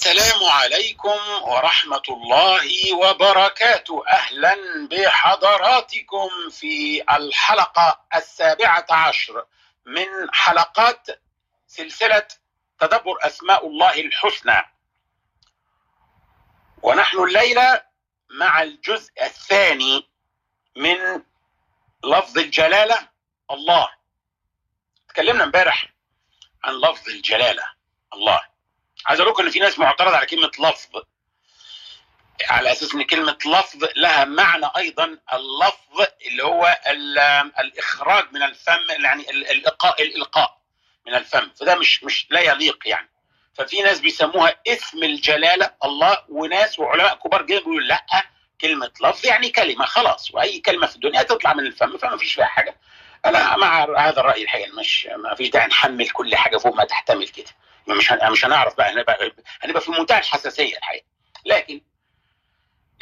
السلام عليكم ورحمة الله وبركاته. أهلا بحضراتكم في الحلقة السابعة عشر من حلقات سلسلة تدبر أسماء الله الحسنى. ونحن الليلة مع الجزء الثاني من لفظ الجلالة الله. تكلمنا امبارح عن لفظ الجلالة الله. عايز أقول لكم إن في ناس معترضة على كلمة لفظ. على أساس إن كلمة لفظ لها معنى أيضا اللفظ اللي هو الإخراج من الفم يعني الإلقاء الإلقاء من الفم. فده مش مش لا يليق يعني. ففي ناس بيسموها اسم الجلالة الله وناس وعلماء كبار جدا بيقولوا لأ كلمة لفظ يعني كلمة خلاص. وأي كلمة في الدنيا تطلع من الفم فما فيش فيها حاجة. أنا مع هذا الرأي الحقيقة مش ما فيش داعي نحمل كل حاجة فوق ما تحتمل كده. مش مش هنعرف بقى هنبقى هنبقى في منتهى الحساسية الحقيقة. لكن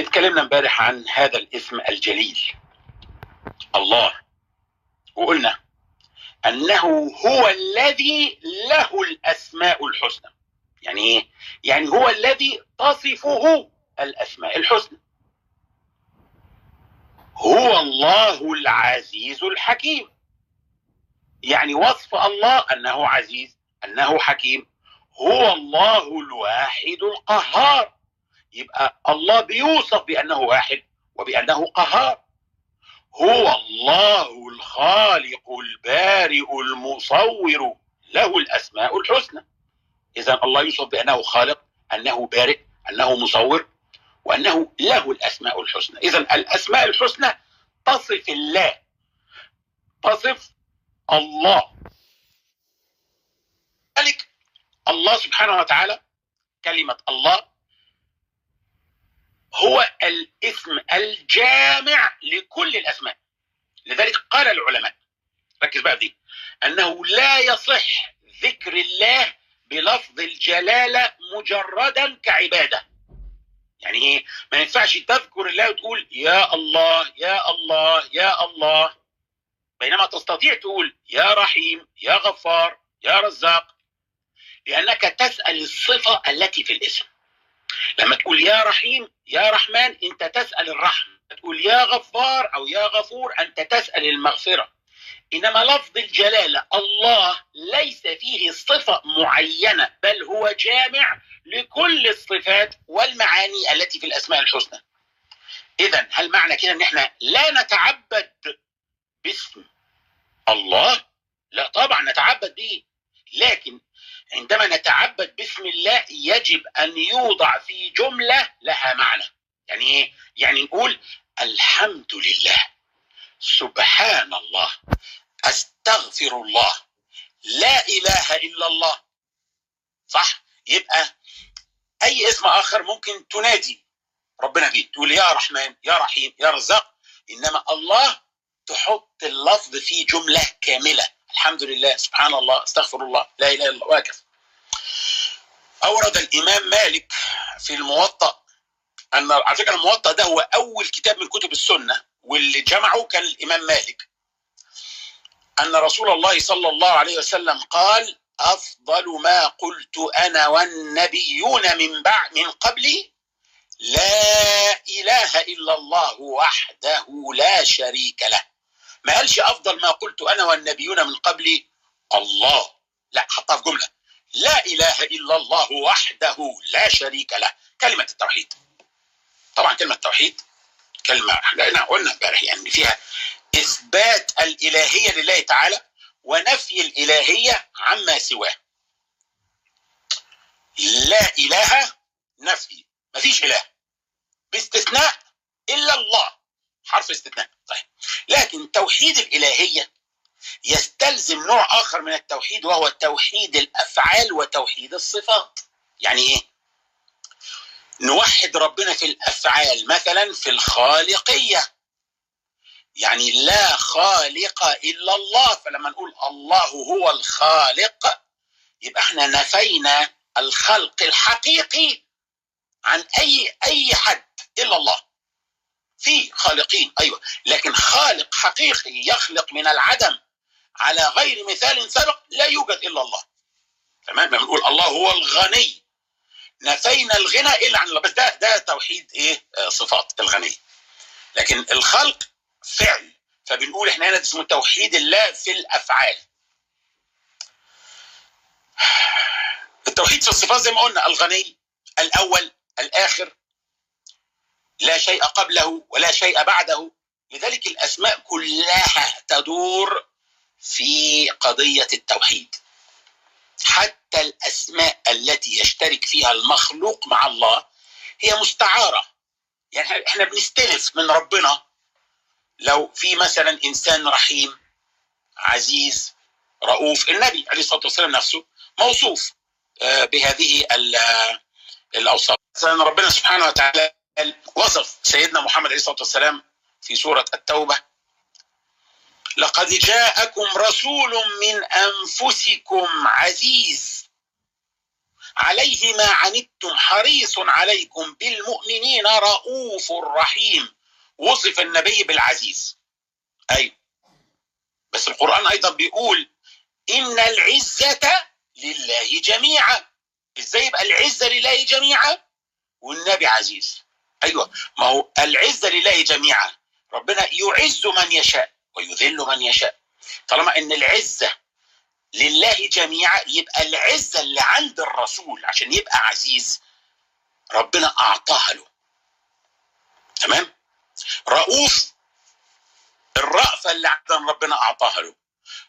اتكلمنا امبارح عن هذا الاسم الجليل الله. وقلنا أنه هو الذي له الأسماء الحسنى. يعني إيه؟ يعني هو الذي تصفه الأسماء الحسنى. هو الله العزيز الحكيم. يعني وصف الله أنه عزيز أنه حكيم. هو الله الواحد القهار. يبقى الله بيوصف بأنه واحد وبأنه قهار. هو الله الخالق البارئ المصور له الأسماء الحسنى. اذا الله يوصف بأنه خالق أنه بارئ أنه مصور وأنه له الأسماء الحسنى. اذا الأسماء الحسنى تصف الله تصف الله. ذلك الله سبحانه وتعالى كلمة الله هو الاسم الجامع لكل الأسماء. لذلك قال العلماء ركز بقى دي أنه لا يصح ذكر الله بلفظ الجلالة مجردا كعبادة. يعني إيه؟ ما ينفعش تذكر الله وتقول يا الله يا الله يا الله. بينما تستطيع تقول يا رحيم يا غفار يا رزاق. لأنك تسأل الصفة التي في الاسم. لما تقول يا رحيم يا رحمن أنت تسأل الرحمة. تقول يا غفار أو يا غفور أنت تسأل المغفرة. إنما لفظ الجلالة الله ليس فيه صفة معينة بل هو جامع لكل الصفات والمعاني التي في الأسماء الحسنى. إذا هل معنى كده أن إحنا لا نتعبد باسم الله؟ لا طبعا نتعبد به. لكن عندما نتعبد باسم الله يجب أن يوضع في جملة لها معنى. يعني إيه؟ يعني نقول الحمد لله. سبحان الله. أستغفر الله. لا إله إلا الله. صح؟ يبقى أي اسم آخر ممكن تنادي. ربنا فيه تقول يا رحمن يا رحيم يا رزاق. إنما الله تحط اللفظ في جملة كاملة. الحمد لله سبحان الله استغفر الله لا إله إلا الله وهكذا. أورد الإمام مالك في الموطأ أن على فكرة الموطأ ده هو أول كتاب من كتب السنة واللي جمعه كان الإمام مالك. أن رسول الله صلى الله عليه وسلم قال أفضل ما قلت أنا والنبيون من بعد من قبلي لا إله إلا الله وحده لا شريك له. ما قالش أفضل ما قلت أنا والنبيون من قبلي الله. لا حطها في جملة. لا إله إلا الله وحده لا شريك له. كلمة التوحيد. طبعا كلمة التوحيد كلمة إحنا قلنا امبارح يعني فيها إثبات الإلهية لله تعالى ونفي الإلهية عما سواه. لا إله نفي. مفيش إله. باستثناء إلا الله. حرف استثناء. طيب. لكن توحيد الإلهية يستلزم نوع آخر من التوحيد وهو توحيد الأفعال وتوحيد الصفات. يعني إيه؟ نوحد ربنا في الأفعال مثلا في الخالقية. يعني لا خالق إلا الله فلما نقول الله هو الخالق يبقى إحنا نفينا الخلق الحقيقي عن أي أي حد إلا الله. في خالقين أيوه. لكن خالق حقيقي يخلق من العدم على غير مثال سبق لا يوجد إلا الله. تمام؟ بنقول الله هو الغني. نفينا الغنى إلا عن الله. بس ده ده توحيد إيه؟ آه، صفات الغنيه لكن الخلق فعل. فبنقول إحنا هنا اسمه توحيد الله في الأفعال. التوحيد في الصفات زي ما قلنا الغني الأول الآخر لا شيء قبله ولا شيء بعده. لذلك الأسماء كلها تدور في قضية التوحيد. حتى الأسماء التي يشترك فيها المخلوق مع الله هي مستعارة. يعني إحنا بنستلف من ربنا. لو في مثلا إنسان رحيم عزيز رؤوف النبي عليه الصلاة والسلام نفسه موصوف آه، بهذه الأوصاف. مثلا ربنا سبحانه وتعالى وصف سيدنا محمد عليه الصلاة والسلام في سورة التوبة. لقد جاءكم رسول من أنفسكم عزيز. عليه ما عنتم حريص عليكم بالمؤمنين رؤوف رحيم. وصف النبي بالعزيز. أيوه بس القرآن أيضا بيقول إن العزة لله جميعا. إزاي يبقى العزة لله جميعا؟ والنبي عزيز. أيوه. ما هو العزة لله جميعا. ربنا يعز من يشاء ويذل من يشاء. طالما إن العزة لله جميعا يبقى العزة اللي عند الرسول عشان يبقى عزيز ربنا أعطاها له. تمام؟ رؤوف الرأفة اللي عند ربنا أعطاها له.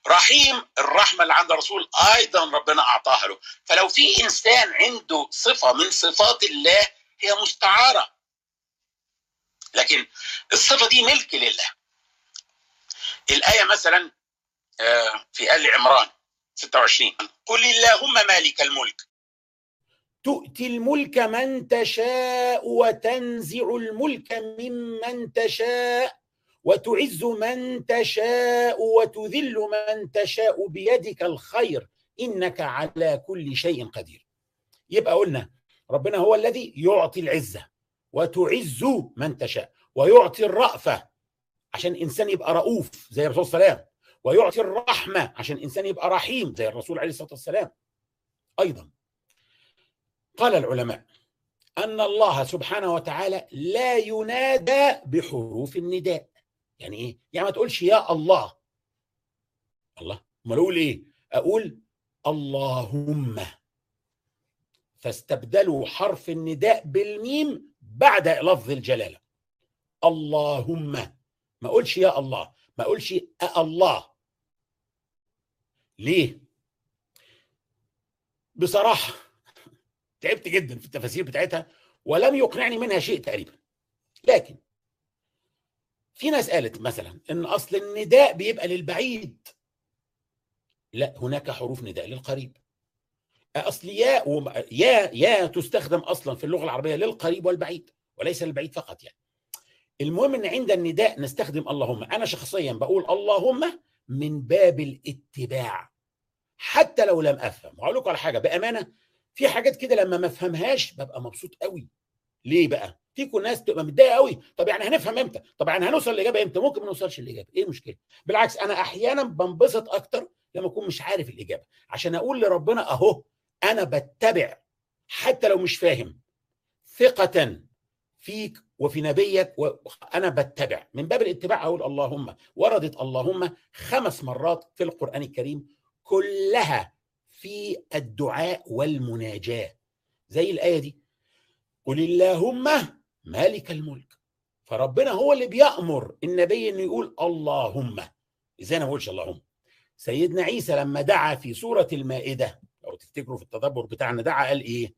رحيم الرحمة اللي عند الرسول أيضا ربنا أعطاها له. فلو في إنسان عنده صفة من صفات الله هي مستعارة. لكن الصفة دي ملك لله. الآية مثلا آه، في آل عمران 26 قل اللهم مالك الملك. تؤتي الملك من تشاء وتنزع الملك ممن تشاء وتعز من تشاء وتذل من تشاء بيدك الخير. إنك على كل شيء قدير. يبقى قلنا ربنا هو الذي يعطي العزة. وتعز من تشاء ويعطي الرأفه عشان إنسان يبقى رؤوف زي الرسول صلى الله عليه وسلم ويعطي الرحمة عشان إنسان يبقى رحيم زي الرسول عليه الصلاة والسلام. أيضا قال العلماء أن الله سبحانه وتعالى لا ينادى بحروف النداء. يعني إيه؟ يعني ما تقولش يا الله. الله؟ أمال أقول إيه؟ أقول اللهم. فاستبدلوا حرف النداء بالميم بعد لفظ الجلالة. اللهم. ما أقولش يا الله ما أقولش الله. ليه؟ بصراحة تعبت جدا في التفاسير بتاعتها ولم يقنعني منها شيء تقريبا. لكن في ناس قالت مثلا إن أصل النداء بيبقى للبعيد. لا هناك حروف نداء للقريب. أصل يا يا يا تستخدم أصلا في اللغة العربية للقريب والبعيد وليس للبعيد فقط يعني. المهم إن عند النداء نستخدم اللهم. أنا شخصيا بقول اللهم من باب الاتباع. حتى لو لم أفهم. وهقول لكم على حاجة بأمانة في حاجات كده لما ما أفهمهاش ببقى مبسوط قوي ليه بقى؟ فيكم ناس تبقى متضايقة قوي طب يعني هنفهم إمتى؟ طب يعني هنوصل لإجابة إمتى؟ ممكن ما نوصلش للاجابه إيه المشكلة؟ بالعكس أنا أحيانا بنبسط أكتر لما أكون مش عارف الإجابة. عشان أقول لربنا أهو أنا بتبع حتى لو مش فاهم ثقة فيك وفي نبيك وأنا بتبع. من باب الاتباع أقول اللهم وردت اللهم خمس مرات في القرآن الكريم كلها في الدعاء والمناجاة. زي الآية دي قل اللهم مالك الملك. فربنا هو اللي بيأمر النبي إنه يقول اللهم. إزاي أنا ما بقولش اللهم؟ سيدنا عيسى لما دعا في سورة المائدة لو تفتكروا في التدبر بتاعنا دعا قال إيه؟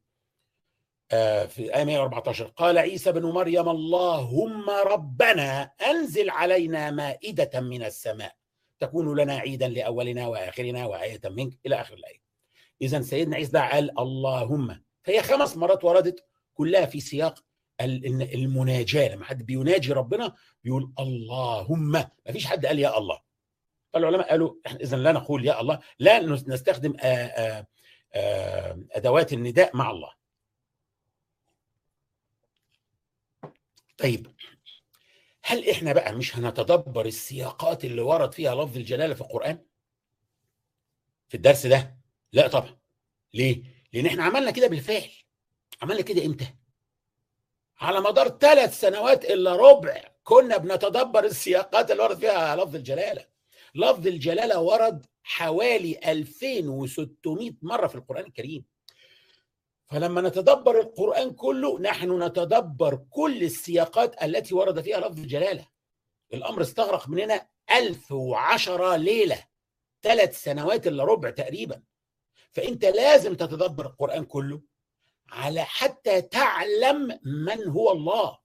آه في آية 114 قال عيسى بن مريم اللهم ربنا أنزل علينا مائدة من السماء تكون لنا عيدا لأولنا وآخرنا وآية منك إلى آخر الآية. إذا سيدنا عيسى قال اللهم فهي خمس مرات وردت كلها في سياق المناجاة لما حد بيناجي ربنا بيقول اللهم ما فيش حد قال يا الله. فالعلماء قالوا إحنا اذا لا نقول يا الله لا نستخدم آآ آآ أدوات النداء مع الله. طيب هل إحنا بقى مش هنتدبر السياقات اللي ورد فيها لفظ الجلالة في القرآن؟ في الدرس ده؟ لا طبعا. ليه؟ لأن إحنا عملنا كده بالفعل. عملنا كده إمتى؟ على مدار ثلاث سنوات إلا ربع كنا بنتدبر السياقات اللي ورد فيها لفظ الجلالة. لفظ الجلالة ورد حوالي 2600 مرة في القرآن الكريم. فلما نتدبر القرآن كله نحن نتدبر كل السياقات التي ورد فيها لفظ الجلالة. الأمر استغرق مننا 1010 ليلة ثلاث سنوات إلا ربع تقريبا. فأنت لازم تتدبر القرآن كله على حتى تعلم من هو الله.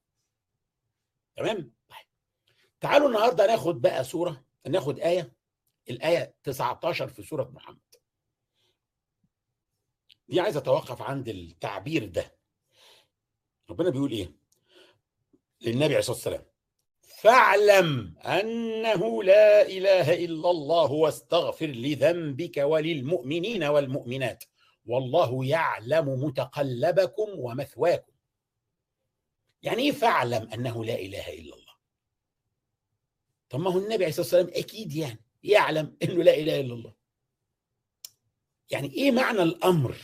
تمام؟ طيب. تعالوا النهارده ناخد بقى سورة ناخد آية الآية 19 في سورة محمد. دي عايز أتوقف عند التعبير ده. ربنا بيقول إيه؟ للنبي عليه الصلاة والسلام فاعلم أنه لا إله إلا الله واستغفر لذنبك وللمؤمنين والمؤمنات والله يعلم متقلبكم ومثواكم. يعني إيه فاعلم أنه لا إله إلا الله؟ طب ما هو النبي عليه الصلاة والسلام أكيد يعني يعلم إنه لا إله إلا الله. يعني إيه معنى الأمر؟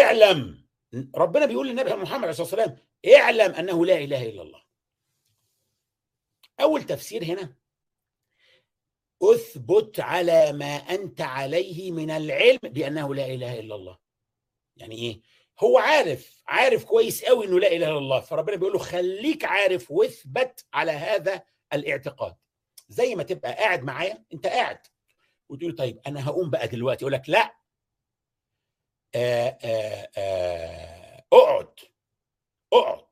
اعلم. ربنا بيقول للنبي محمد عليه الصلاة والسلام اعلم أنه لا إله إلا الله. أول تفسير هنا اثبت على ما أنت عليه من العلم بأنه لا إله إلا الله. يعني إيه؟ هو عارف عارف كويس قوي إنه لا إله إلا الله. فربنا بيقول له خليك عارف واثبت على هذا الاعتقاد. زي ما تبقى قاعد معايا انت قاعد. وتقول طيب أنا هقوم بقى دلوقتي؟ يقول لك لا. آآ آآ اقعد. اقعد.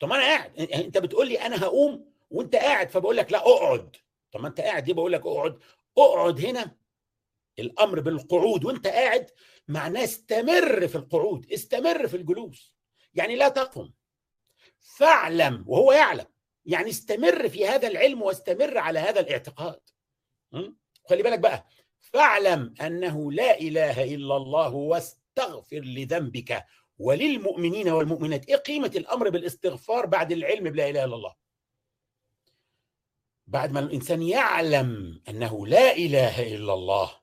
طب ما أنا قاعد. أنت بتقول لي أنا هقوم وأنت قاعد فبقول لك لا اقعد. طب ما أنت قاعد ليه؟ بقول لك اقعد. اقعد هنا. الأمر بالقعود وأنت قاعد معناه استمر في القعود استمر في الجلوس. يعني لا تقم. فاعلم وهو يعلم. يعني استمر في هذا العلم واستمر على هذا الاعتقاد. خلي بالك بقى فاعلم أنه لا إله إلا الله واستغفر لذنبك وللمؤمنين والمؤمنات. إيه قيمة الأمر بالاستغفار بعد العلم بلا إله إلا الله؟ بعد ما الإنسان يعلم أنه لا إله إلا الله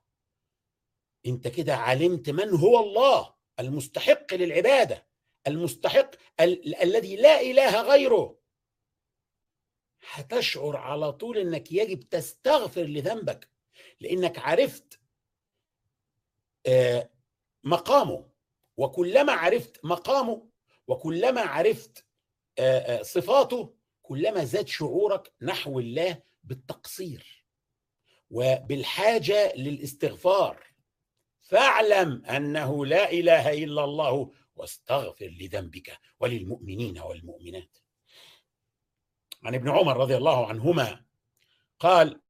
أنت كده علمت من هو الله؟ المستحق للعبادة المستحق ال- الذي لا إله غيره. هتشعر على طول إنك يجب تستغفر لذنبك لإنك عرفت آه، مقامه. وكلما عرفت مقامه وكلما عرفت آه، آه، صفاته كلما زاد شعورك نحو الله بالتقصير وبالحاجة للاستغفار. فاعلم أنه لا إله إلا الله واستغفر لذنبك وللمؤمنين والمؤمنات. عن ابن عمر رضي الله عنهما قال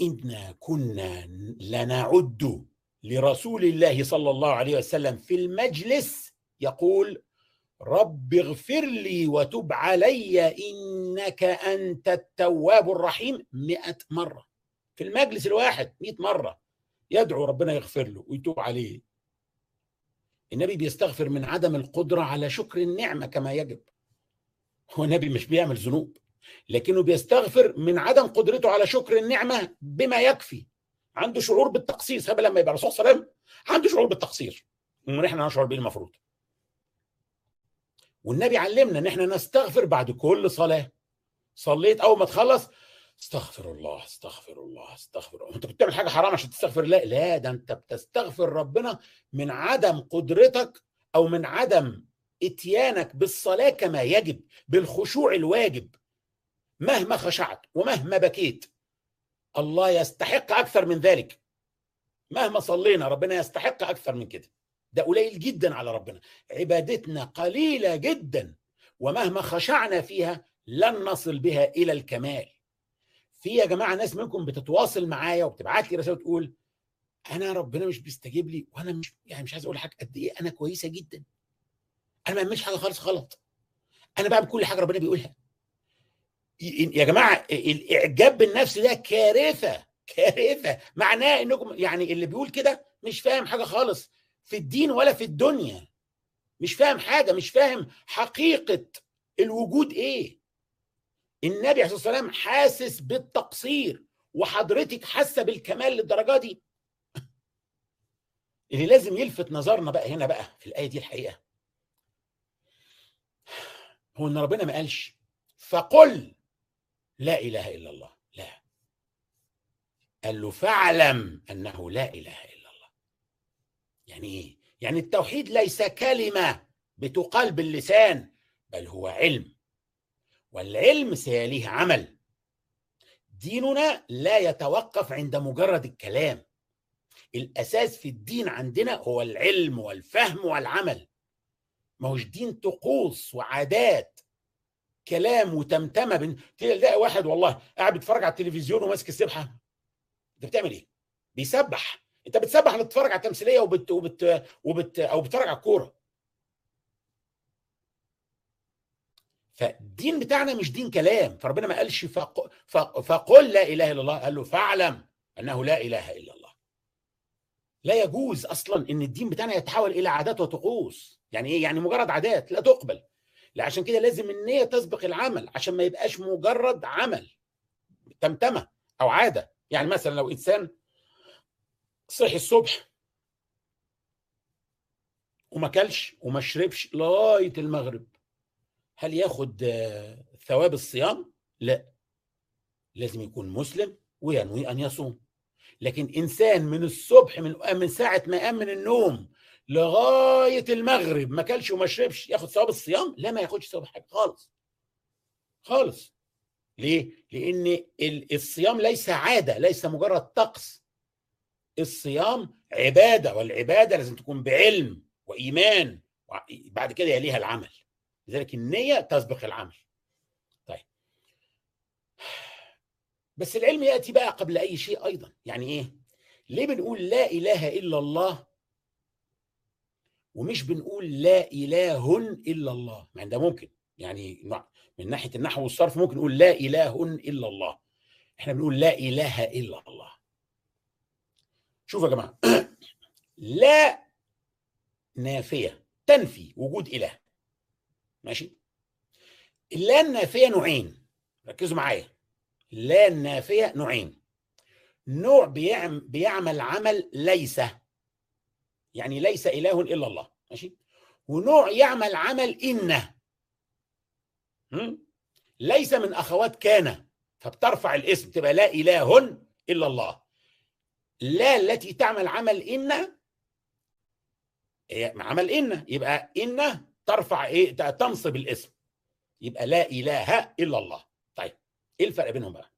إنا كنا لنعد لرسول الله صلى الله عليه وسلم في المجلس. يقول رب اغفر لي وتب علي إنك أنت التواب الرحيم. مئة مرة. في المجلس الواحد مئة مرة يدعو ربنا يغفر له ويتوب عليه. النبي بيستغفر من عدم القدرة على شكر النعمة كما يجب. هو النبي مش بيعمل ذنوب لكنه بيستغفر من عدم قدرته على شكر النعمة بما يكفي. عنده شعور بالتقصير هذا لما يبقى الرسول صلى الله عليه وسلم عنده شعور بالتقصير ونحن نشعر به المفروض والنبي علمنا إن إحنا نستغفر بعد كل صلاة. صليت أول ما تخلص استغفر الله استغفر الله استغفر الله. أنت بتعمل حاجة حرام عشان تستغفر لا لا ده أنت بتستغفر ربنا من عدم قدرتك أو من عدم اتيانك بالصلاة كما يجب بالخشوع الواجب مهما خشعت ومهما بكيت. الله يستحق أكثر من ذلك. مهما صلينا ربنا يستحق أكثر من كده. ده قليل جدا على ربنا. عبادتنا قليلة جدا ومهما خشعنا فيها لن نصل بها إلى الكمال. في يا جماعة ناس منكم بتتواصل معايا وبتبعت لي رساله تقول أنا ربنا مش بيستجيب لي وأنا مش يعني مش عايز أقول لحضرتك قد إيه أنا كويسة جدا. أنا ما بعملش حاجة خالص غلط. أنا بعمل كل حاجة ربنا بيقولها. يا جماعة الإعجاب بالنفس ده كارثة كارثة. معناه إنكم يعني اللي بيقول كده مش فاهم حاجة خالص. في الدين ولا في الدنيا. مش فاهم حاجة مش فاهم حقيقة الوجود إيه. النبي عليه الصلاة والسلام حاسس بالتقصير وحضرتك حاسة بالكمال للدرجة دي. اللي لازم يلفت نظرنا بقى هنا بقى في الآية دي الحقيقة. هو إن ربنا ما قالش فقل لا إله إلا الله. لا. قال له فاعلم أنه لا إله إلا الله. يعني إيه؟ يعني التوحيد ليس كلمة بتقال باللسان بل هو علم. والعلم سيليه عمل. ديننا لا يتوقف عند مجرد الكلام. الأساس في الدين عندنا هو العلم والفهم والعمل. ما هوش دين طقوس وعادات. كلام وتمتمة بن... تلاقي واحد والله قاعد بيتفرج على التلفزيون وماسك السبحة. انت بتعمل إيه؟ بيسبح. انت بتسبح بتتفرج على التمثيلية وبت... وبت... وبت... أو بتتفرج على الكورة. فالدين بتاعنا مش دين كلام. فربنا ما قالش فق... فق... فقل لا إله إلا الله. قال له فاعلم أنه لا إله إلا الله. لا يجوز أصلا إن الدين بتاعنا يتحول إلى عادات وطقوس. يعني إيه؟ يعني مجرد عادات لا تقبل. لا عشان كده لازم النية تسبق العمل عشان ما يبقاش مجرد عمل تمتمة أو عادة. يعني مثلا لو إنسان صحي الصبح وما كلش وما شربش لغاية المغرب هل ياخد ثواب الصيام؟ لا. لازم يكون مسلم وينوي أن يصوم. لكن إنسان من الصبح من من ساعة ما قام من النوم لغاية المغرب ما كلش وما شربش ياخد ثواب الصيام؟ لا ما ياخدش ثواب حاجة خالص. خالص. ليه؟ لأن الصيام ليس عادة ليس مجرد طقس. الصيام عبادة والعبادة لازم تكون بعلم وإيمان بعد كده يليها العمل. لذلك النية تسبق العمل. طيب. بس العلم يأتي بقى قبل أي شيء أيضا. يعني إيه؟ ليه بنقول لا إله إلا الله ومش بنقول لا إله إلا الله. مع ده ممكن. يعني من ناحية النحو والصرف ممكن نقول لا إله إلا الله. إحنا بنقول لا إله إلا الله. شوفوا يا جماعة. لا نافية. تنفي. وجود إله. ماشي؟ اللا النافية نوعين. ركزوا معايا. لا النافية نوعين. نوع بيعمل عمل ليس. يعني ليس إله إلا الله ماشي؟ ونوع يعمل عمل إن. ليس من أخوات كان فبترفع الاسم تبقى لا إله إلا الله. لا التي تعمل عمل إن عمل إن. يبقى إن ترفع إيه؟ تنصب الاسم. يبقى لا إله إلا الله. طيب إيه الفرق بينهم بقى؟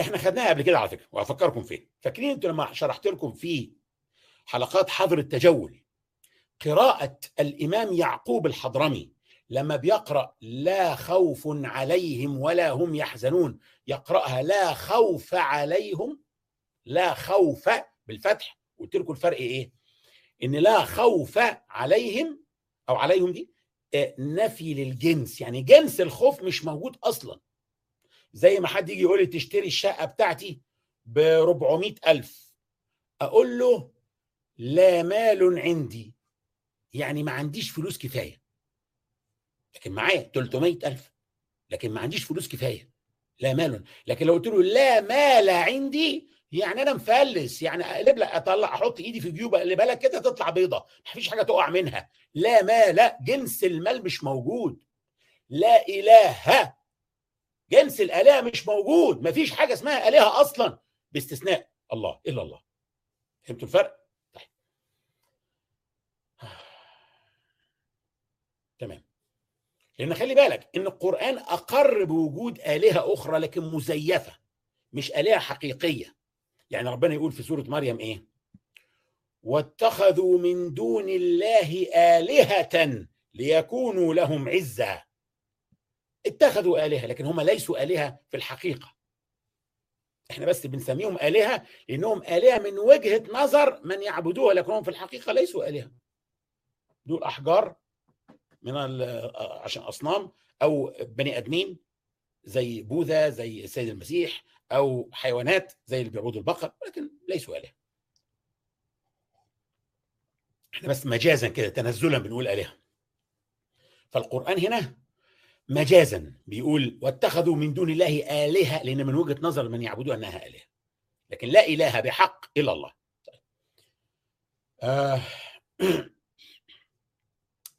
إحنا خدناها قبل كده على فكرة وهفكركم فيه فاكرين أنتوا لما شرحت لكم في حلقات حظر التجول؟ قراءة الإمام يعقوب الحضرمي لما بيقرأ لا خوف عليهم ولا هم يحزنون يقرأها لا خوف عليهم لا خوف بالفتح. قلت لكم الفرق إيه؟ إن لا خوف عليهم أو عليهم دي نفي للجنس. يعني جنس الخوف مش موجود أصلا. زي ما حد يجي يقول لي تشتري الشقة بتاعتي ب 400 ألف. أقول له لا مال عندي. يعني ما عنديش فلوس كفاية. لكن معايا 300 ألف. لكن ما عنديش فلوس كفاية. لا مال. لكن لو قلت له لا مال عندي يعني أنا مفلس. يعني أقلب لك أطلع أحط إيدي في جيوب اقلبها لك كده تطلع بيضة. مفيش حاجة تقع منها. لا مال. جنس المال مش موجود. لا إله جنس الآلهة مش موجود. مفيش حاجة اسمها آلهة أصلا باستثناء الله إلا الله. فهمتوا الفرق؟ طيب. تمام. لأن خلي بالك إن القرآن أقر بوجود آلهة أخرى لكن مزيفة مش آلهة حقيقية. يعني ربنا يقول في سورة مريم إيه؟ واتخذوا من دون الله آلهة ليكونوا لهم عزا اتخذوا آلهة لكن هم ليسوا آلهة في الحقيقة. إحنا بس بنسميهم آلهة لأنهم آلهة من وجهة نظر من يعبدوها لكنهم في الحقيقة ليسوا آلهة. دول أحجار من عشان أصنام أو بني آدمين زي بوذا زي السيد المسيح أو حيوانات زي اللي بيعبدوا البقر ولكن ليسوا آلهة. إحنا بس مجازا كده تنزلا بنقول آلهة. فالقرآن هنا مجازا. بيقول واتخذوا من دون الله آلهة لأن من وجهة نظر من يعبدوا أنها آلهة. لكن لا إله بحق إلا الله. آه.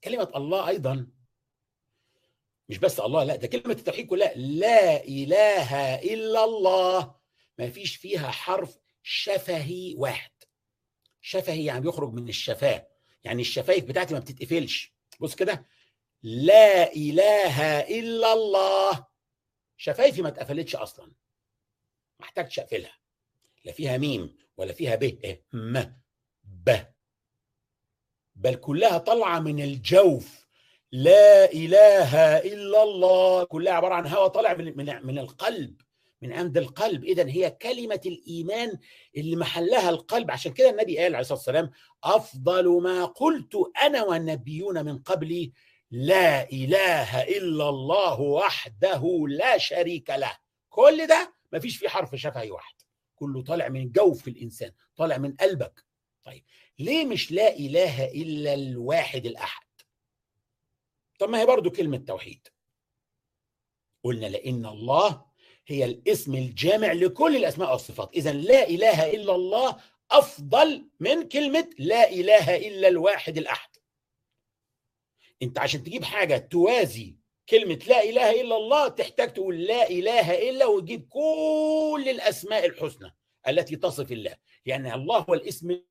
كلمة الله أيضا مش بس الله لا ده كلمة التوحيد كلها. لا إله إلا الله. ما فيش فيها حرف شفهي واحد. شفهي يعني بيخرج من الشفاه يعني الشفايف بتاعتي ما بتتقفلش. بص كده لا إله إلا الله. شفايفي ما اتقفلتش أصلا. ما احتاجش أقفلها. لا فيها ميم ولا فيها ب؟ م. ب. بل كلها طالعة من الجوف. لا إله إلا الله. كلها عبارة عن هواء طالع من, من, من القلب. من عند القلب. إذا هي كلمة الإيمان اللي محلها القلب. عشان كده النبي قال عليه الصلاة والسلام أفضل ما قلت أنا والنبيون من قبلي لا إله إلا الله وحده لا شريك له. كل ده مفيش فيه حرف شفهي واحد. كله طالع من جوف الإنسان طالع من قلبك. طيب ليه مش لا إله إلا الواحد الأحد؟ طب ما هي برضو كلمة توحيد. قلنا لأن الله هي الاسم الجامع لكل الأسماء والصفات. إذا لا إله إلا الله أفضل من كلمة لا إله إلا الواحد الأحد. أنت عشان تجيب حاجة توازي كلمة لا إله إلا الله تحتاج تقول لا إله إلا وتجيب كل الأسماء الحسنى التي تصف الله. يعني الله هو الاسم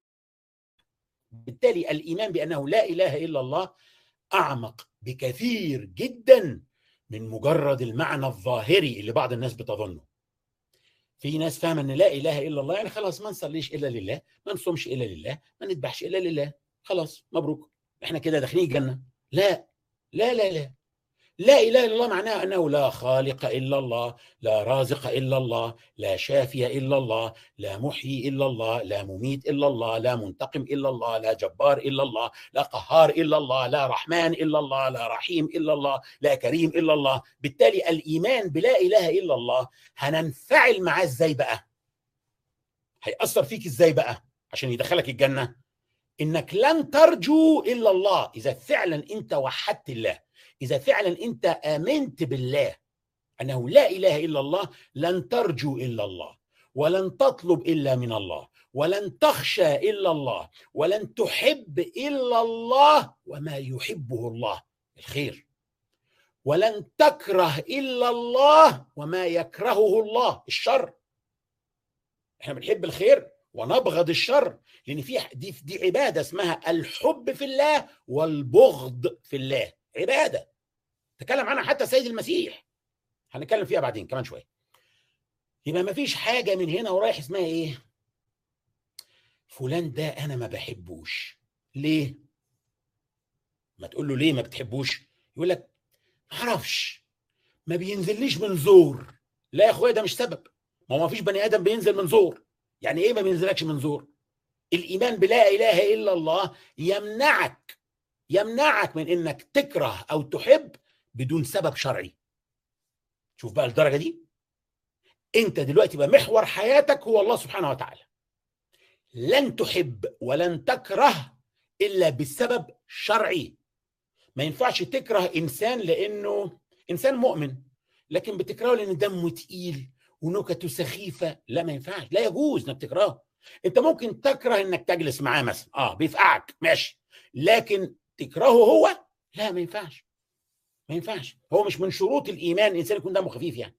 بالتالي الإيمان بأنه لا إله إلا الله أعمق بكثير جدا من مجرد المعنى الظاهري اللي بعض الناس بتظنه. في ناس فاهمة إن لا إله إلا الله يعني خلاص ما نصليش إلا لله ما نصومش إلا لله ما نذبحش إلا لله خلاص مبروك إحنا كده داخلين الجنة. لا لا لا لا لا اله الا الله معناها انه لا خالق الا الله لا رازق الا الله لا شافي الا الله لا محيي الا الله لا مميت الا الله لا منتقم الا الله لا جبار الا الله لا قهار الا الله لا رحمن الا الله لا رحيم الا الله لا كريم الا الله بالتالي الايمان بلا اله الا الله هننفعل معاه إزاي بقى هيأثر فيك إزاي بقى عشان يدخلك الجنه إنك لن ترجو إلا الله. إذا فعلا أنت وحدت الله إذا فعلا أنت آمنت بالله أنه لا إله إلا الله لن ترجو إلا الله ولن تطلب إلا من الله ولن تخشى إلا الله ولن تحب إلا الله وما يحبه الله. الخير. ولن تكره إلا الله وما يكرهه الله. الشر. إحنا بنحب الخير. ونبغض الشر لأن في دي دي عبادة اسمها الحب في الله والبغض في الله. عبادة. تكلم عنها حتى سيد المسيح. هنتكلم فيها بعدين كمان شوية. يبقى ما فيش حاجة من هنا ورايح اسمها إيه؟ فلان ده أنا ما بحبوش. ليه؟ ما تقول له ليه ما بتحبوش؟ يقول لك ما أعرفش. ما بينزليش من زور. لا يا أخويا ده مش سبب. ما هو ما فيش بني آدم بينزل من زور. يعني إيه ما بينزلكش من زور؟ الإيمان بلا إله إلا الله يمنعك يمنعك من إنك تكره أو تحب بدون سبب شرعي. شوف بقى الدرجة دي. أنت دلوقتي بقى محور حياتك هو الله سبحانه وتعالى. لن تحب ولن تكره إلا بسبب شرعي. ما ينفعش تكره إنسان لأنه إنسان مؤمن لكن بتكرهه لأن دمه تقيل. ونكته سخيفه لا ما ينفعش. لا يجوز إنك تكرهه. أنت ممكن تكره إنك تجلس معاه مثلا. آه بيفقعك. ماشي. لكن تكرهه هو؟ لا ما ينفعش. ما ينفعش. هو مش من شروط الإيمان الإنسان يكون دمه خفيف يعني.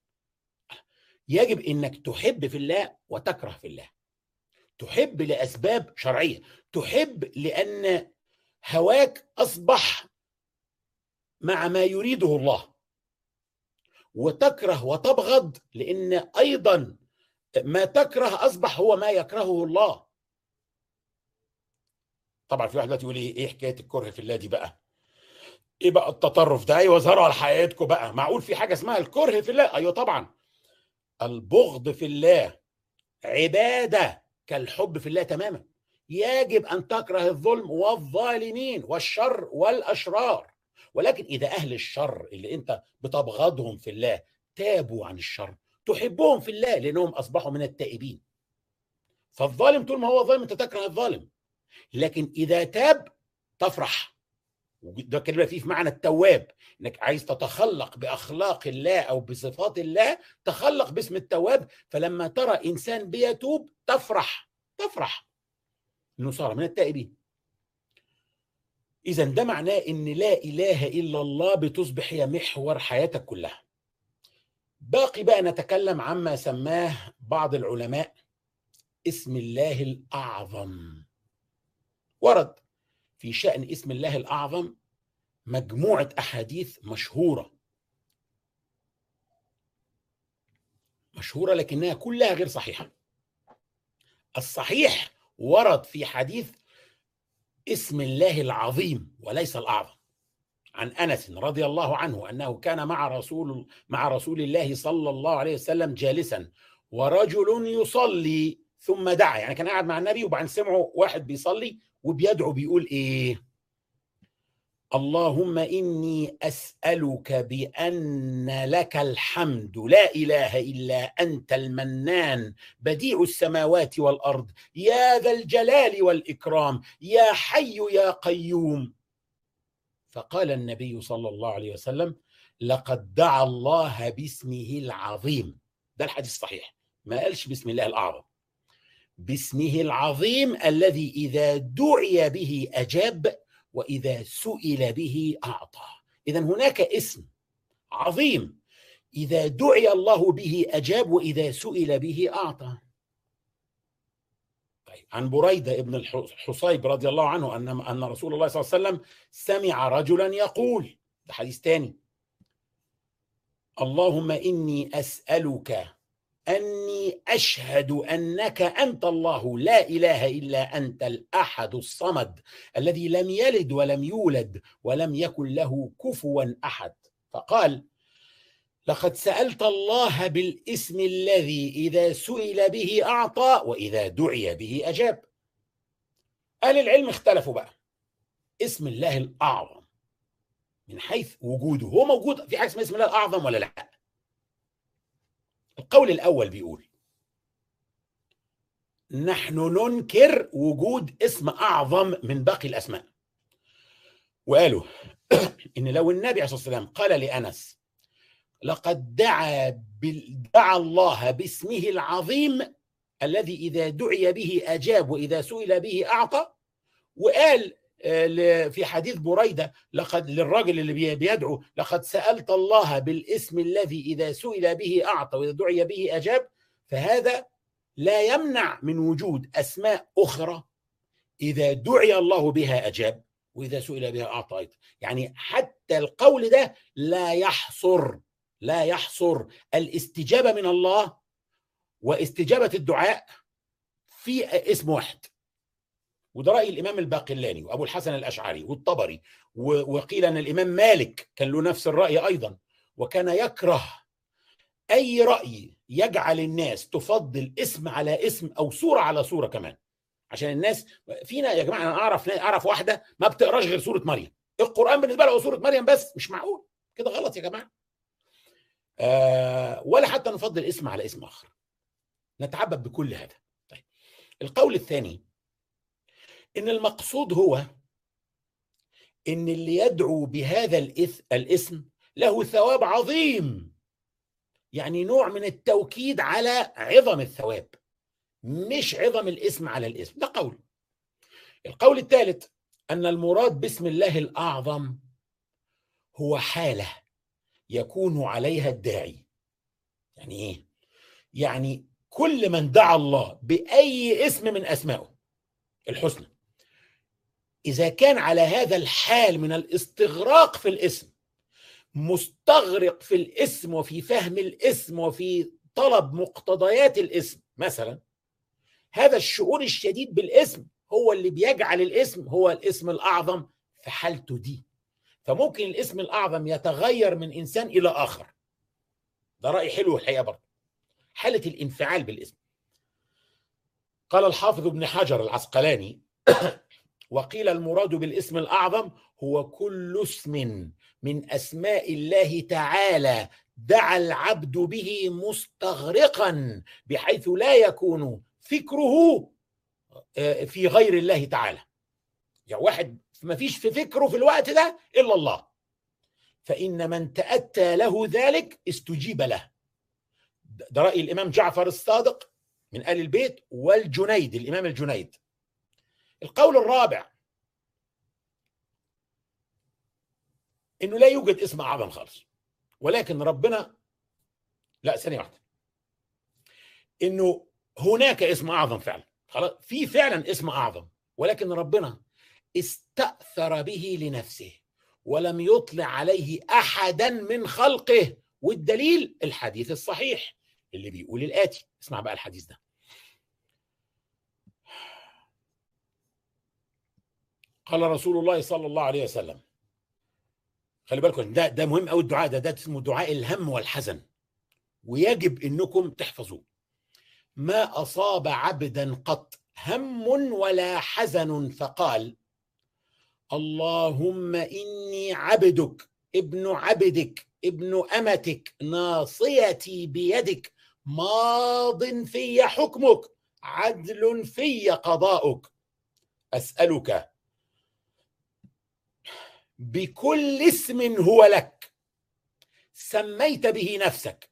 يجب إنك تحب في الله وتكره في الله. تحب لأسباب شرعية. تحب لأن هواك أصبح مع ما يريده الله. وتكره وتبغض لأن أيضا ما تكره أصبح هو ما يكرهه الله. طبعا في واحد دلوقتي يقول إيه إيه حكاية الكره في الله دي بقى؟ إيه بقى التطرف ده؟ أيوه ظهروا على حياتكم بقى. معقول في حاجة اسمها الكره في الله؟ أيوه طبعا. البغض في الله عبادة كالحب في الله تماما. يجب أن تكره الظلم والظالمين والشر والأشرار. ولكن إذا أهل الشر اللي أنت بتبغضهم في الله تابوا عن الشر تحبهم في الله لأنهم أصبحوا من التائبين. فالظالم طول ما هو ظالم أنت تكره الظالم. لكن إذا تاب تفرح. ده كلمة فيه في معنى التواب إنك عايز تتخلق بأخلاق الله أو بصفات الله تخلق باسم التواب فلما ترى إنسان بيتوب تفرح تفرح. إنه صار من التائبين. إذا ده معناه إن لا إله إلا الله بتصبح هي محور حياتك كلها. باقي بقى نتكلم عما سماه بعض العلماء اسم الله الأعظم. ورد في شأن اسم الله الأعظم مجموعة أحاديث مشهورة. مشهورة لكنها كلها غير صحيحة. الصحيح ورد في حديث اسم الله العظيم وليس الأعظم. عن أنس رضي الله عنه أنه كان مع رسول مع رسول الله صلى الله عليه وسلم جالسا ورجل يصلي ثم دعا يعني كان قاعد مع النبي وبعدين سمعوا واحد بيصلي وبيدعو بيقول إيه؟ اللهم إني أسألك بأن لك الحمد. لا إله إلا أنت المنان بديع السماوات والأرض. يا ذا الجلال والإكرام. يا حي يا قيوم. فقال النبي صلى الله عليه وسلم لقد دعا الله باسمه العظيم. ده الحديث الصحيح. ما قالش بسم الله الأعظم. باسمه العظيم الذي إذا دعي به أجاب وإذا سئل به أعطى. اذا هناك اسم عظيم. إذا دعي الله به أجاب وإذا سئل به أعطى. طيب عن بريدة ابن الحصيب رضي الله عنه أن أن رسول الله صلى الله عليه وسلم سمع رجلا يقول ده حديث ثاني اللهم إني أسألك أني أشهد أنك أنت الله لا إله إلا أنت الأحد الصمد الذي لم يلد ولم يولد ولم يكن له كفوا أحد. فقال لقد سألت الله بالاسم الذي إذا سئل به أعطى وإذا دعي به أجاب. أهل العلم اختلفوا بقى. اسم الله الأعظم من حيث وجوده هو موجود في حاجة اسمها اسم الله الأعظم ولا لا؟ القول الأول بيقول نحن ننكر وجود اسم أعظم من باقي الأسماء. وقالوا إن لو النبي عليه الصلاة والسلام قال لأنس لقد دعا دعا الله باسمه العظيم الذي إذا دعي به أجاب وإذا سئل به أعطى وقال في حديث بريدة لقد للراجل اللي بيدعو لقد سألت الله بالاسم الذي إذا سئل به أعطى وإذا دعي به أجاب فهذا لا يمنع من وجود أسماء أخرى. إذا دعي الله بها أجاب وإذا سئل بها أعطى أيضا. يعني حتى القول ده لا يحصر لا يحصر. الاستجابة من الله واستجابة الدعاء في اسم واحد. وده رأي الإمام الباقلاني وأبو الحسن الأشعري والطبري وقيل أن الإمام مالك كان له نفس الرأي أيضا وكان يكره أي رأي يجعل الناس تفضل اسم على اسم أو صوره على صوره كمان. عشان الناس فينا يا جماعة أنا أعرف أعرف واحدة ما بتقراش غير سورة مريم. القرآن بالنسبة لها سورة مريم بس مش معقول؟ كده غلط يا جماعة. آه ولا حتى نفضل اسم على اسم آخر. نتعبد بكل هذا. طيب القول الثاني إن المقصود هو إن اللي يدعو بهذا الاسم له ثواب عظيم. يعني نوع من التوكيد على عظم الثواب مش عظم الاسم على الاسم. ده قول. القول الثالث أن المراد باسم الله الأعظم هو حالة يكون عليها الداعي. يعني إيه؟ يعني كل من دعا الله بأي اسم من أسمائه الحسنى. إذا كان على هذا الحال من الاستغراق في الاسم مستغرق في الاسم وفي فهم الاسم وفي طلب مقتضيات الاسم مثلا هذا الشعور الشديد بالاسم هو اللي بيجعل الاسم هو الاسم الأعظم في حالته دي. فممكن الاسم الأعظم يتغير من إنسان إلى آخر. ده رأي حلو الحقيقة برضه. حالة الانفعال بالاسم. قال الحافظ ابن حجر العسقلاني وقيل المراد بالاسم الأعظم هو كل اسم من أسماء الله تعالى دعا العبد به مستغرقا بحيث لا يكون فكره في غير الله تعالى. يعني واحد ما فيش في فكره في الوقت ده إلا الله. فإن من تأتى له ذلك استجيب له. ده رأي الإمام جعفر الصادق من ال البيت والجنيد الإمام الجنيد. القول الرابع إنه لا يوجد اسم أعظم خالص ولكن ربنا لا ثانية واحدة. إنه هناك اسم أعظم فعلا. خلاص في فعلا اسم أعظم ولكن ربنا استأثر به لنفسه ولم يطلع عليه احدا من خلقه والدليل الحديث الصحيح اللي بيقول الآتي. اسمع بقى الحديث ده. قال رسول الله صلى الله عليه وسلم. خلي بالكم ده ده مهم قوي الدعاء ده ده اسمه دعاء الهم والحزن. ويجب إنكم تحفظوه. ما أصاب عبدا قط هم ولا حزن فقال اللهم إني عبدك ابن عبدك ابن أمتك ناصيتي بيدك ماض في حكمك عدل في قضاؤك. أسألك بكل اسم هو لك. سميت به نفسك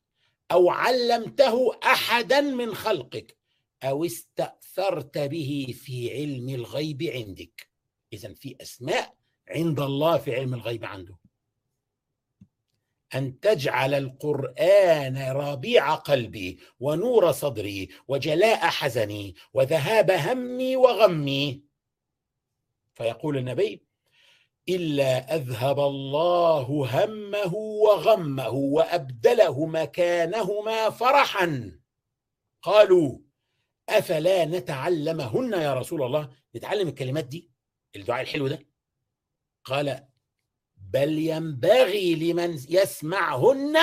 أو علمته أحدا من خلقك أو استأثرت به في علم الغيب عندك. اذا في أسماء عند الله في علم الغيب عنده. أن تجعل القرآن ربيع قلبي ونور صدري وجلاء حزني وذهاب همي وغمي. فيقول النبي إلا أذهب الله همه وغمه وأبدله مكانهما فرحا. قالوا أفلا نتعلمهن يا رسول الله؟ نتعلم الكلمات دي الدعاء الحلو ده. قال بل ينبغي لمن يسمعهن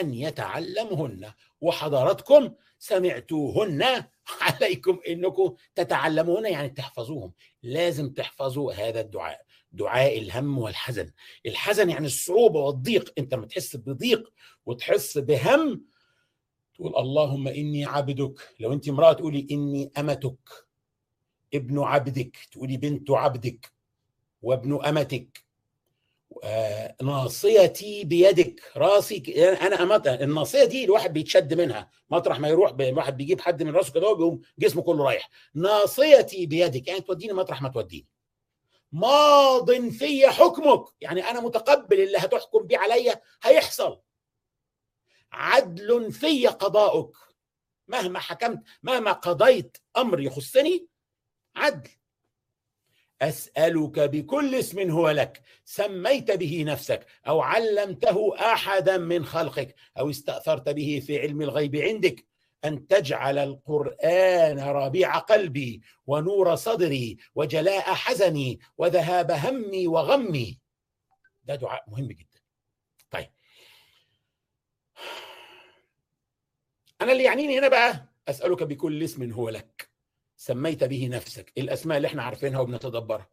أن يتعلمهن. وحضراتكم سمعتوهن عليكم إنكم تتعلمون يعني تحفظوهم. لازم تحفظوا هذا الدعاء. دعاء الهم والحزن. الحزن يعني الصعوبة والضيق. أنت لما تحس بضيق وتحس بهم تقول اللهم إني عبدك. لو أنت امرأة تقولي إني أمتك ابن عبدك تقولي بنت عبدك وابن أمتك. آه ناصيتي بيدك. راسي أنا امت الناصية دي الواحد بيتشد منها. مطرح ما يروح الواحد بيجيب حد من راسه كده وبيقوم جسمه كله رايح. ناصيتي بيدك. يعني توديني مطرح ما توديني. ماض في حكمك. يعني أنا متقبل اللي هتحكم بيه عليا هيحصل. عدل في قضاؤك. مهما حكمت مهما قضيت أمر يخصني عدل. أسألك بكل اسم هو لك. سميت به نفسك أو علمته أحدا من خلقك أو استأثرت به في علم الغيب عندك. أن تجعل القرآن ربيع قلبي ونور صدري وجلاء حزني وذهاب همي وغمي. ده دعاء مهم جدا. طيب. أنا اللي يعنيني هنا بقى أسألك بكل اسم هو لك. سميت به نفسك. الأسماء اللي إحنا عارفينها وبنتدبرها.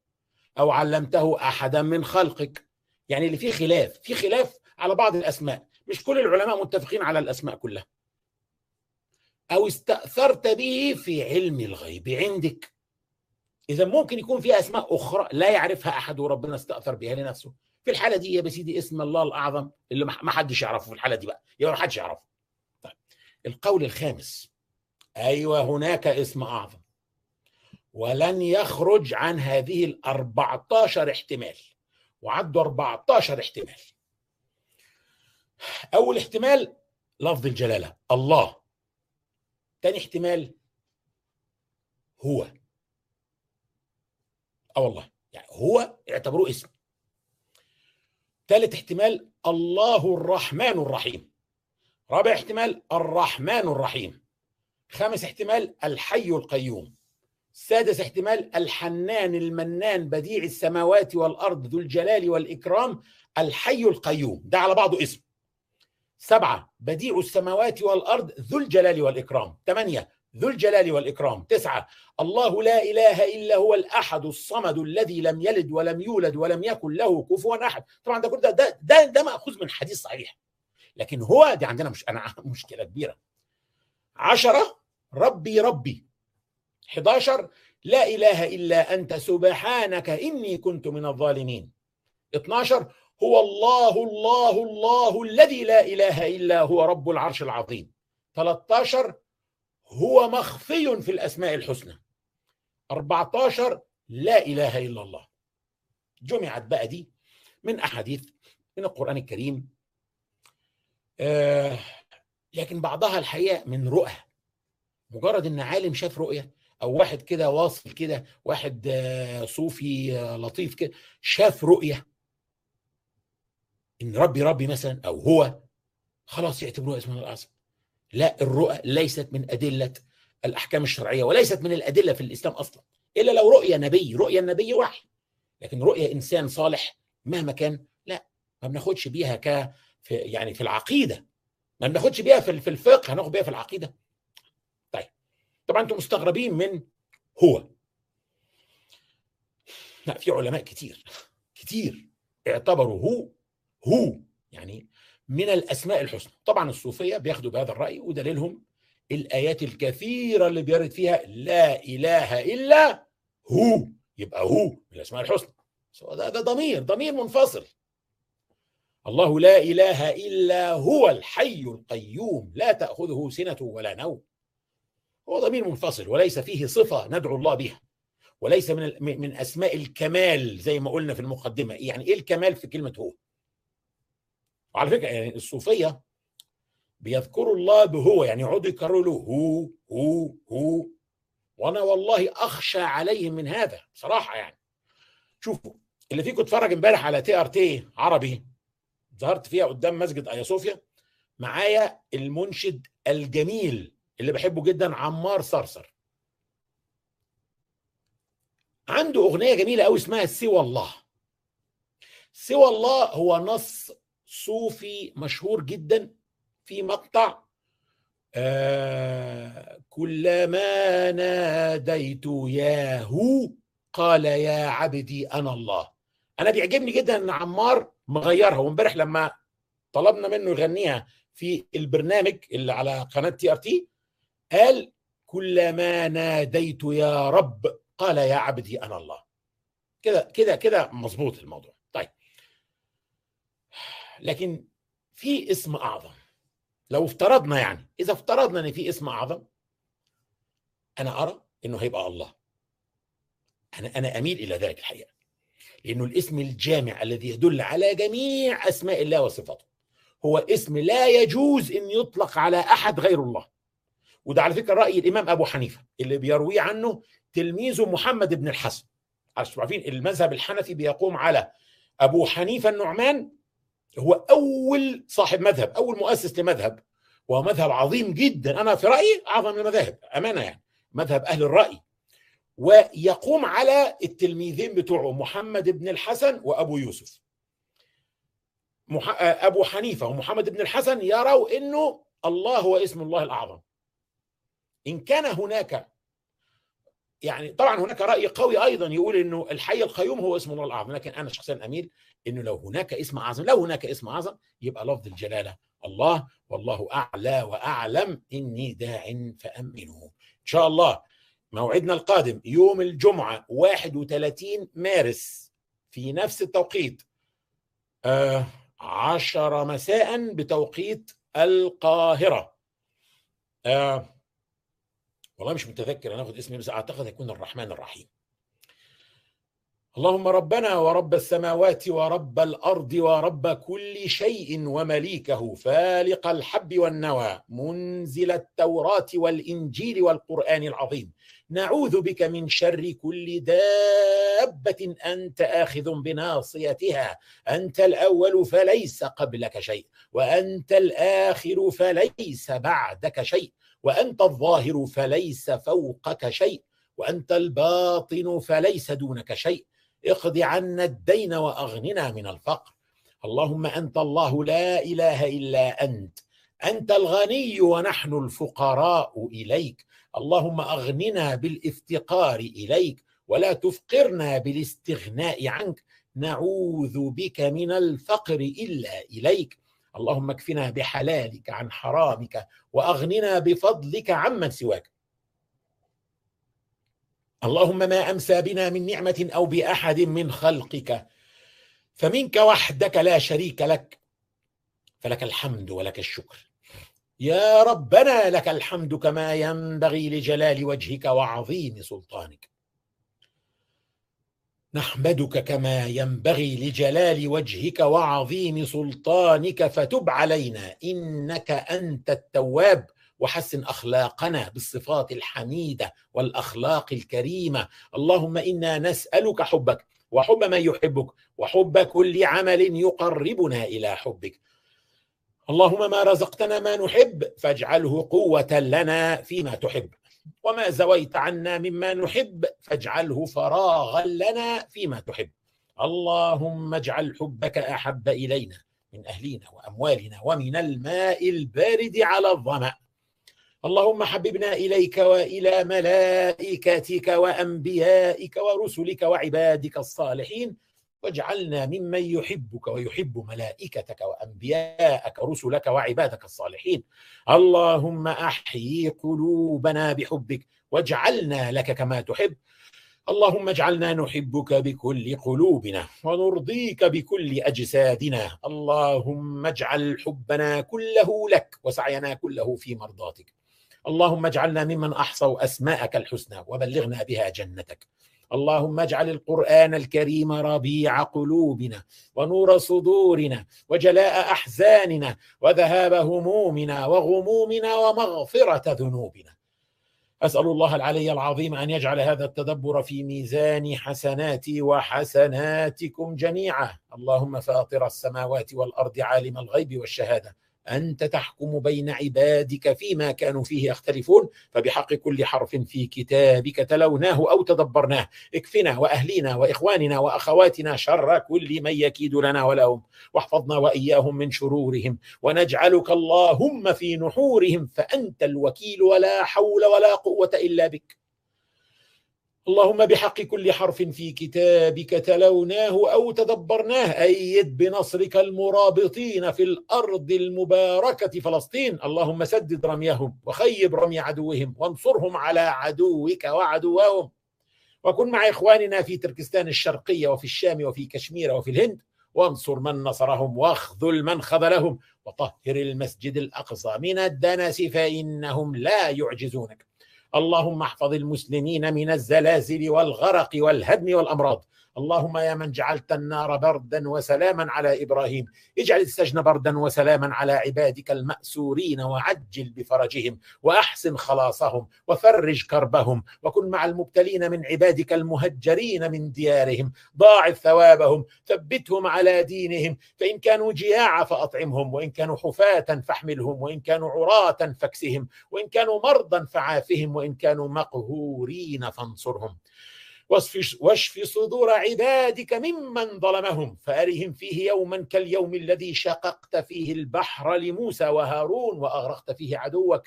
أو علمته احدا من خلقك. يعني اللي فيه خلاف. في خلاف على بعض الأسماء. مش كل العلماء متفقين على الأسماء كلها. أو استأثرت به في علم الغيب. عندك. إذا ممكن يكون في أسماء أخرى لا يعرفها أحد وربنا استأثر بها لنفسه. في الحالة دي يا سيدي اسم الله الأعظم اللي ما حدش يعرفه في الحالة دي بقى. يبقى ما حدش يعرفه. طيب. القول الخامس. أيوه هناك اسم أعظم. ولن يخرج عن هذه ال 14 احتمال. وعدوا 14 احتمال. أول احتمال لفظ الجلالة. الله. تاني احتمال هو. آه والله يعني هو اعتبروه اسم. ثالث احتمال الله الرحمن الرحيم. رابع احتمال الرحمن الرحيم. خامس احتمال الحي القيوم. سادس احتمال الحنان المنان بديع السماوات والأرض ذو الجلال والإكرام الحي القيوم. ده على بعضه اسم. سبعة بديع السماوات والأرض ذو الجلال والإكرام. ثمانية ذو الجلال والإكرام. تسعة الله لا إله إلا هو الأحد الصمد الذي لم يلد ولم يولد ولم يكن له كفوا أحد. طبعا ده كل ده ده, ده, ده مأخوذ من حديث صحيح. لكن هو دي عندنا مش أنا مشكلة كبيرة. عشرة ربي ربي. 11 لا إله إلا أنت سبحانك إني كنت من الظالمين. 12 هو الله الله الله الذي لا إله إلا هو رب العرش العظيم. 13 هو مخفي في الأسماء الحسنى. 14 لا إله إلا الله. جمعت بقى دي من أحاديث من القرآن الكريم. آه لكن بعضها الحقيقة من رؤى. مجرد إن عالم شاف رؤية أو واحد كده واصل كده واحد آه صوفي آه لطيف كده شاف رؤية. إن ربي ربي مثلا أو هو خلاص يعتبروها اسم الله الاعظم لا الرؤى ليست من أدلة الأحكام الشرعية وليست من الأدلة في الإسلام أصلا إلا لو رؤيه نبي رؤيه النبي وحي. لكن رؤيه إنسان صالح مهما كان لا ما بناخدش بيها ك في يعني في العقيدة. ما بناخدش بيها في في الفقه هناخد بيها في العقيدة. طيب طبعا أنتم مستغربين من هو. لا في علماء كتير كتير اعتبروا هو هو يعني من الأسماء الحسنى. طبعا الصوفية بياخدوا بهذا الرأي ودليلهم الآيات الكثيرة اللي بيرد فيها لا إله إلا هو. يبقى هو من الأسماء الحسنى. ده ده ضمير ضمير منفصل. الله لا إله إلا هو الحي القيوم. لا تأخذه سنة ولا نوم. هو ضمير منفصل وليس فيه صفة ندعو الله بها. وليس من من أسماء الكمال زي ما قلنا في المقدمة. يعني إيه الكمال في كلمة هو؟ وعلى فكرة يعني الصوفية بيذكروا الله بهو يعني يقعدوا يكرروا له هو هو هو. وأنا والله أخشى عليهم من هذا بصراحة يعني. شوفوا اللي فيكم اتفرج امبارح على TRT عربي ظهرت فيها قدام مسجد آيا صوفيا معايا المنشد الجميل اللي بحبه جدا عمار صرصر. عنده أغنية جميلة قوي اسمها سوى الله. سوى الله هو نص صوفي مشهور جدا في مقطع آه كلما ناديت يا هو قال يا عبدي أنا الله. أنا بيعجبني جدا إن عمار مغيرها وإمبارح لما طلبنا منه يغنيها في البرنامج اللي على قناة TRT قال كلما ناديت يا رب قال يا عبدي أنا الله. كده كده كده مظبوط الموضوع. لكن في اسم أعظم. لو افترضنا يعني إذا افترضنا إن في اسم أعظم أنا أرى إنه هيبقى الله. أنا أنا أميل إلى ذلك الحقيقة. لأنه الاسم الجامع الذي يدل على جميع أسماء الله وصفاته هو اسم لا يجوز إن يطلق على أحد غير الله. وده على فكرة رأي الإمام أبو حنيفة اللي بيروي عنه تلميذه محمد بن الحسن. عارفين؟ المذهب الحنفي بيقوم على أبو حنيفة النعمان هو أول صاحب مذهب أول مؤسس لمذهب وهو مذهب عظيم جدا. أنا في رأيي أعظم المذاهب أمانة يعني مذهب أهل الرأي. ويقوم على التلميذين بتوعه محمد بن الحسن وأبو يوسف. أبو حنيفة ومحمد بن الحسن يروا إنه الله هو اسم الله الأعظم. إن كان هناك يعني طبعا هناك رأي قوي أيضا يقول إنه الحي القيوم هو اسم الله الأعظم لكن أنا شخصيا أميل إنه لو هناك اسم أعظم لو هناك اسم أعظم يبقى لفظ الجلالة. الله والله أعلى وأعلم إني داع فامنوا إن شاء الله موعدنا القادم يوم الجمعة 31 مارس في نفس التوقيت. آه عشرة مساء بتوقيت القاهرة. آه والله مش متذكر هناخد اسمي بس أعتقد هيكون الرحمن الرحيم. اللهم ربنا ورب السماوات ورب الأرض ورب كل شيء ومليكه فالق الحب والنوى منزل التوراة والإنجيل والقرآن العظيم. نعوذ بك من شر كل دابة أنت آخذ بناصيتها. أنت الأول فليس قبلك شيء وأنت الآخر فليس بعدك شيء وأنت الظاهر فليس فوقك شيء وأنت الباطن فليس دونك شيء. اقض عنا الدين وأغننا من الفقر. اللهم أنت الله لا إله إلا أنت. أنت الغني ونحن الفقراء إليك. اللهم أغننا بالافتقار إليك. ولا تفقرنا بالاستغناء عنك. نعوذ بك من الفقر إلا إليك. اللهم اكفنا بحلالك عن حرامك. وأغننا بفضلك عمن سواك. اللهم ما أمسى بنا من نعمة أو بأحد من خلقك فمنك وحدك لا شريك لك فلك الحمد ولك الشكر. يا ربنا لك الحمد كما ينبغي لجلال وجهك وعظيم سلطانك. نحمدك كما ينبغي لجلال وجهك وعظيم سلطانك فتب علينا إنك أنت التواب. وحسن أخلاقنا بالصفات الحميدة والأخلاق الكريمة. اللهم إنا نسألك حبك وحب من يحبك وحب كل عمل يقربنا إلى حبك. اللهم ما رزقتنا ما نحب فاجعله قوة لنا فيما تحب. وما زويت عنا مما نحب فاجعله فراغا لنا فيما تحب. اللهم اجعل حبك أحب إلينا من أهلنا وأموالنا ومن الماء البارد على الظمأ. اللهم حببنا إليك وإلى ملائكتك وأنبيائك ورسلك وعبادك الصالحين واجعلنا ممن يحبك ويحب ملائكتك وأنبياءك رسلك وعبادك الصالحين. اللهم احيي قلوبنا بحبك واجعلنا لك كما تحب. اللهم اجعلنا نحبك بكل قلوبنا ونرضيك بكل أجسادنا. اللهم اجعل حبنا كله لك وسعينا كله في مرضاتك. اللهم اجعلنا ممن أحصوا أسماءك الحسنى وبلغنا بها جنتك. اللهم اجعل القرآن الكريم ربيع قلوبنا ونور صدورنا وجلاء أحزاننا وذهاب همومنا وغمومنا ومغفرة ذنوبنا. أسأل الله العلي العظيم أن يجعل هذا التدبر في ميزان حسناتي وحسناتكم جميعا. اللهم فاطر السماوات والأرض عالم الغيب والشهادة. أنت تحكم بين عبادك فيما كانوا فيه يختلفون فبحق كل حرف في كتابك تلوناه أو تدبرناه. اكفنا وأهلينا وإخواننا وأخواتنا شر كل من يكيد لنا ولهم واحفظنا وإياهم من شرورهم ونجعلك اللهم في نحورهم فأنت الوكيل ولا حول ولا قوة إلا بك. اللهم بحق كل حرف في كتابك تلوناه أو تدبرناه أيد بنصرك المرابطين في الأرض المباركة فلسطين. اللهم سدد رميهم وخيب رمي عدوهم وانصرهم على عدوك وعدوهم. وكن مع إخواننا في تركستان الشرقية وفي الشام وفي كشمير وفي الهند. وانصر من نصرهم واخذل من خذلهم. وطهر المسجد الأقصى من الدنس فإنهم لا يعجزونك. اللهم احفظ المسلمين من الزلازل والغرق والهدم والأمراض. اللهم يا من جعلت النار بردا وسلاما على إبراهيم. اجعل السجن بردا وسلاما على عبادك المأسورين وعجل بفرجهم وأحسن خلاصهم وفرج كربهم وكن مع المبتلين من عبادك المهجرين من ديارهم. ضاعف ثوابهم ثبتهم على دينهم. فإن كانوا جياعا فأطعمهم وإن كانوا حفاة فاحملهم وإن كانوا عراة فاكسهم وإن كانوا مرضى فعافهم وإن كانوا مقهورين فانصرهم. واشف, صدور عبادك ممن ظلمهم فأرهم فيه يوما كاليوم الذي شققت فيه البحر لموسى وهارون وأغرقت فيه عدوك.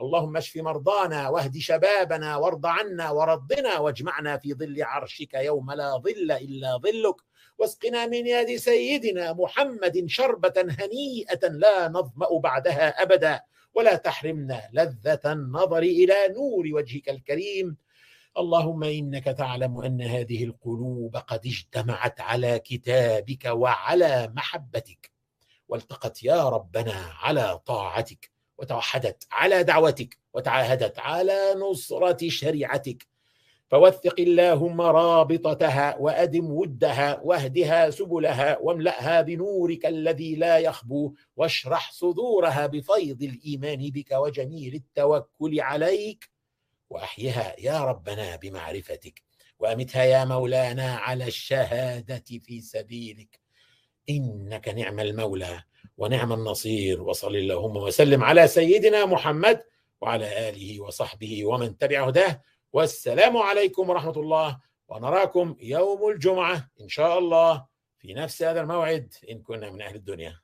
اللهم اشف مرضانا واهد شبابنا وارض عنا وردنا واجمعنا في ظل عرشك يوم لا ظل إلا ظلك. واسقنا من يد سيدنا محمد شربة هنيئة لا نظمأ بعدها أبدا. ولا تحرمنا لذة النظر إلى نور وجهك الكريم. اللهم إنك تعلم أن هذه القلوب قد اجتمعت على كتابك وعلى محبتك. والتقت يا ربنا على طاعتك وتوحدت على دعوتك وتعاهدت على نصرة شريعتك. فوثق اللهم رابطتها وأدم ودها واهدها سبلها واملأها بنورك الذي لا يخبو واشرح صدورها بفيض الإيمان بك وجميل التوكل عليك. وأحيها يا ربنا بمعرفتك وأمتها يا مولانا على الشهادة في سبيلك. إنك نعم المولى ونعم النصير وصل اللهم وسلم على سيدنا محمد وعلى آله وصحبه ومن تبع هداه. والسلام عليكم ورحمة الله ونراكم يوم الجمعة إن شاء الله في نفس هذا الموعد إن كنا من أهل الدنيا.